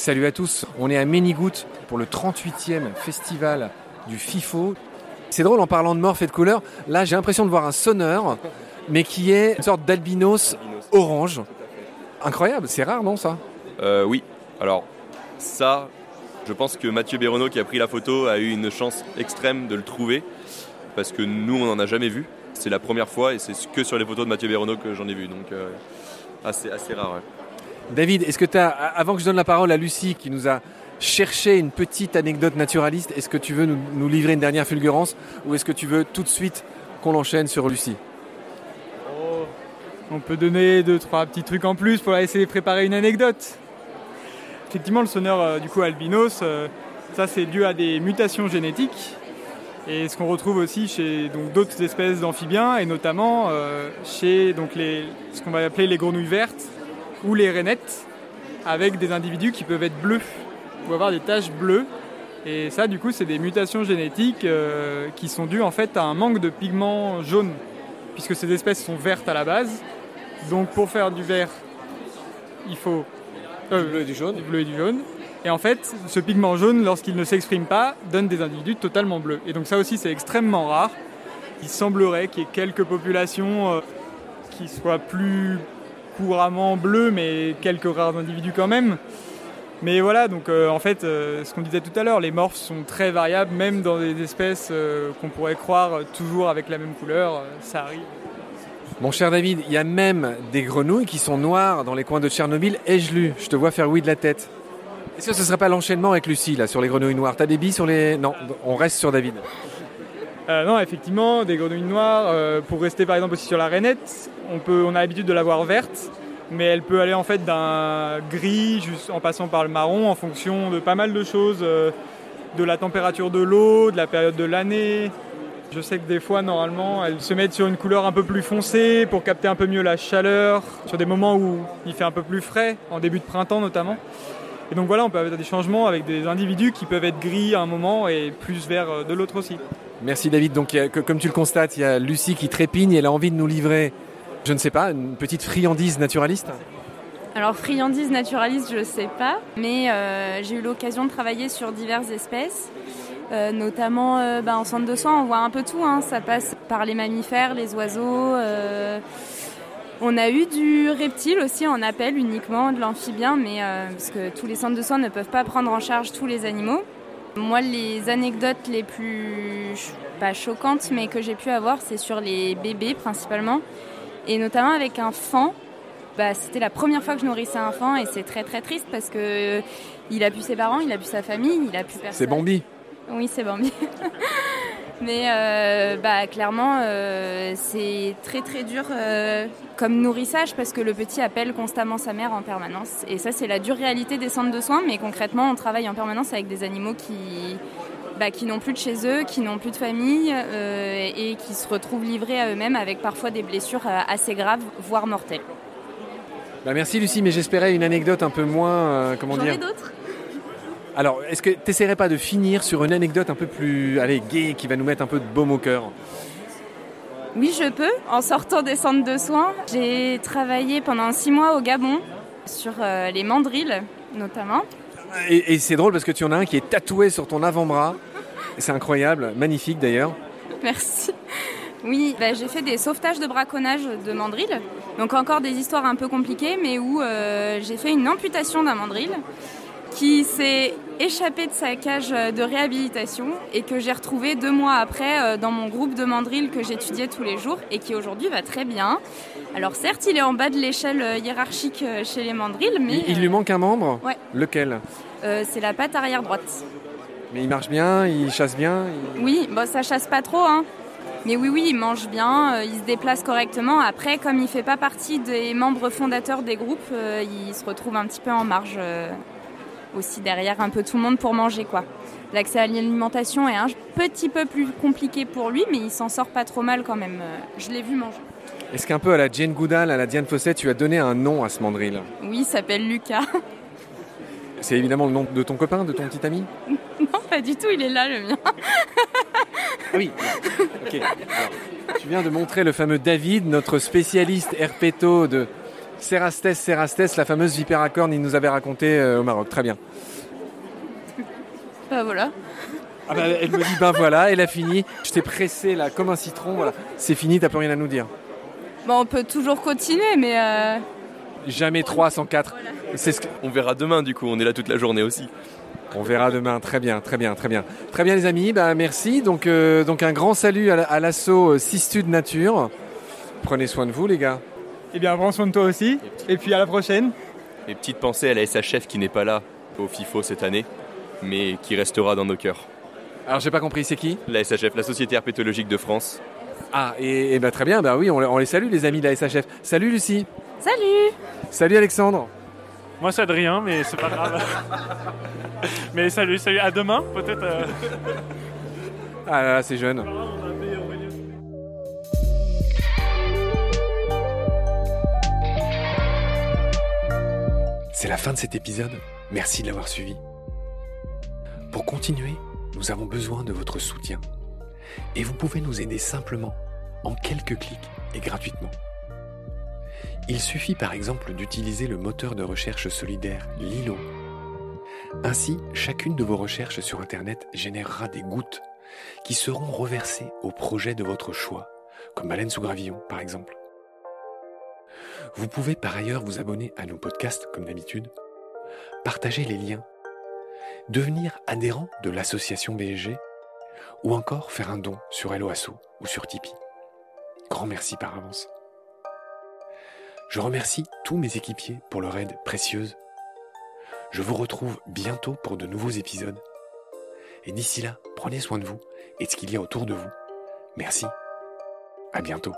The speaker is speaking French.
Salut à tous, on est à Ménigout pour le 38e festival du FIFO. C'est drôle en parlant de morph et de couleurs, là j'ai l'impression de voir un sonneur, mais qui est une sorte d'albinos orange. Incroyable, c'est rare non ça? Euh, oui, alors ça, je pense que Mathieu Béronneau qui a pris la photo a eu une chance extrême de le trouver, parce que nous on n'en a jamais vu. C'est la première fois et c'est que sur les photos de Mathieu Béronneau que j'en ai vu, donc euh, assez, assez rare. David, est-ce que tu as, avant que je donne la parole à Lucie qui nous a cherché une petite anecdote naturaliste, est-ce que tu veux nous, livrer une dernière fulgurance ou est-ce que tu veux tout de suite qu'on l'enchaîne sur Lucie? Oh, on peut donner deux, trois petits trucs en plus pour essayer de préparer une anecdote. Effectivement, le sonneur euh, du coup albinos, euh, ça c'est dû à des mutations génétiques. Et ce qu'on retrouve aussi chez d'autres espèces d'amphibiens, et notamment euh, chez donc, les, ce qu'on va appeler les grenouilles vertes ou les rainettes, avec des individus qui peuvent être bleus, ou avoir des taches bleues. Et ça, du coup, c'est des mutations génétiques euh, qui sont dues en fait à un manque de pigments jaunes, puisque ces espèces sont vertes à la base. Donc, pour faire du vert, il faut euh, bleu et du jaune. du bleu et du jaune. Et en fait, ce pigment jaune, lorsqu'il ne s'exprime pas, donne des individus totalement bleus. Et donc ça aussi, c'est extrêmement rare. Il semblerait qu'il y ait quelques populations euh, qui soient plus couramment bleues, mais quelques rares individus quand même. Mais voilà, donc euh, en fait, euh, ce qu'on disait tout à l'heure, les morphes sont très variables, même dans des espèces euh, qu'on pourrait croire toujours avec la même couleur, ça arrive. Mon cher David, il y a même des grenouilles qui sont noires dans les coins de Tchernobyl. Ai-je lu Je te vois faire oui de la tête. Est-ce que ce serait pas l'enchaînement avec Lucie là sur les grenouilles noires? T'as des billes sur les Non, on reste sur David. Non, effectivement, des grenouilles noires, pour rester par exemple aussi sur la rainette, on, peut, on a l'habitude de la voir verte, mais elle peut aller en fait d'un gris en passant par le marron en fonction de pas mal de choses, euh, de la température de l'eau, de la période de l'année. Je sais que des fois, normalement, elles se mettent sur une couleur un peu plus foncée pour capter un peu mieux la chaleur, sur des moments où il fait un peu plus frais, en début de printemps notamment. Et donc voilà, on peut avoir des changements avec des individus qui peuvent être gris à un moment et plus vert euh, de l'autre aussi. Merci David. Donc comme tu le constates, il y a Lucie qui trépigne elle a envie de nous livrer, je ne sais pas, une petite friandise naturaliste. Alors friandise naturaliste, je sais pas, mais euh, j'ai eu l'occasion de travailler sur diverses espèces, euh, notamment euh, bah, en centre de soins, on voit un peu tout, hein. ça passe par les mammifères, les oiseaux. on a eu du reptile aussi en appel uniquement, de l'amphibien, mais parce que tous les centres de soins ne peuvent pas prendre en charge tous les animaux. Moi, les anecdotes les plus pas choquantes, mais que j'ai pu avoir, c'est sur les bébés principalement, et notamment avec un fan bah, c'était la première fois que je nourrissais un enfant et c'est très très triste parce que il a pu ses parents, il a pu sa famille, il a pu personne. C'est Bambi. Oui, c'est Bambi. Mais euh, bah, clairement, euh, c'est très très dur euh, comme nourrissage parce que le petit appelle constamment sa mère en permanence. Et ça, c'est la dure réalité des centres de soins. Mais concrètement, on travaille en permanence avec des animaux qui, bah, qui n'ont plus de chez eux, qui n'ont plus de famille euh, et qui se retrouvent livrés à eux-mêmes avec parfois des blessures euh, assez graves, voire mortelles. Bah, merci Lucie, mais j'espérais une anecdote un peu moins, euh, comment J'en dire. ai d'autres? Alors, est-ce que t'essaierais pas de finir sur une anecdote un peu plus, allez, gay, qui va nous mettre un peu de baume au cœur? Oui, je peux. En sortant des centres de soins, j'ai travaillé pendant six mois au Gabon sur euh, les mandrilles, notamment. Et, et c'est drôle parce que tu en as un qui est tatoué sur ton avant-bras. C'est incroyable, magnifique d'ailleurs. Merci. Oui, bah, j'ai fait des sauvetages de braconnage de mandrilles. Donc encore des histoires un peu compliquées, mais où euh, j'ai fait une amputation d'un mandrille qui s'est échappé de sa cage de réhabilitation et que j'ai retrouvé deux mois après euh, dans mon groupe de mandrilles que j'étudiais tous les jours et qui aujourd'hui va très bien. Alors certes, il est en bas de l'échelle euh, hiérarchique euh, chez les mandrilles, mais Il, il lui manque un membre? Ouais. Lequel? Euh, c'est la patte arrière droite. Mais il marche bien, il chasse bien. il- Oui, bon, ça chasse pas trop, hein. Mais oui, oui, il mange bien, euh, il se déplace correctement. Après, comme il fait pas partie des membres fondateurs des groupes, euh, il se retrouve un petit peu en marge euh, aussi derrière un peu tout le monde pour manger, quoi. L'accès à l'alimentation est un petit peu plus compliqué pour lui, mais il s'en sort pas trop mal quand même. Je l'ai vu manger. Est-ce qu'un peu à la Jane Goodall, à la Diane Fossé, tu as donné un nom à ce mandrill Oui, il s'appelle Lucas. C'est évidemment le nom de ton copain, de ton petit ami non, pas du tout, il est là, le mien. Ah oui. Ok. Alors, tu viens de montrer le fameux David, notre spécialiste herpéto de Serastes, Serastes, la fameuse vipère à cornes, il nous avait raconté euh, au Maroc. Très bien. Bah voilà. Ah bah, elle me dit, ben voilà, elle a fini. Je t'ai pressé là comme un citron. Voilà. C'est fini, t'as plus rien à nous dire. Bon, on peut toujours continuer, mais euh, Jamais 3 sans 4. C'est ce que- On verra demain du coup, on est là toute la journée aussi. On verra demain. Très bien, très bien, très bien. Très bien les amis, bah, merci. Donc, euh, donc un grand salut à, la- à l'assaut euh, Sistud Nature. Prenez soin de vous les gars. Eh bien, prends soin de toi aussi. Et puis à la prochaine. Et petite pensée à la SHF qui n'est pas là au FIFO cette année, mais qui restera dans nos cœurs. Alors j'ai pas compris, c'est qui? La SHF, la Société herpétologique de France. Ah, et, et bah, très bien, bah oui, on, on les salue les amis de la SHF. Salut Lucie. Salut Salut Alexandre. Moi c'est Adrien, mais c'est pas grave. mais salut, salut, à demain peut-être. euh. Ah là là, c'est jeune. C'est la fin de cet épisode. Merci de l'avoir suivi. Pour continuer, nous avons besoin de votre soutien. Et vous pouvez nous aider simplement, en quelques clics et gratuitement. Il suffit par exemple d'utiliser le moteur de recherche solidaire Lilo. Ainsi, chacune de vos recherches sur Internet générera des gouttes qui seront reversées au projet de votre choix, comme Baleine sous gravillon par exemple. Vous pouvez par ailleurs vous abonner à nos podcasts comme d'habitude, partager les liens, devenir adhérent de l'association BSG ou encore faire un don sur Helloasso ou sur Tipeee. Grand merci par avance. Je remercie tous mes équipiers pour leur aide précieuse. Je vous retrouve bientôt pour de nouveaux épisodes. Et d'ici là, prenez soin de vous et de ce qu'il y a autour de vous. Merci. À bientôt.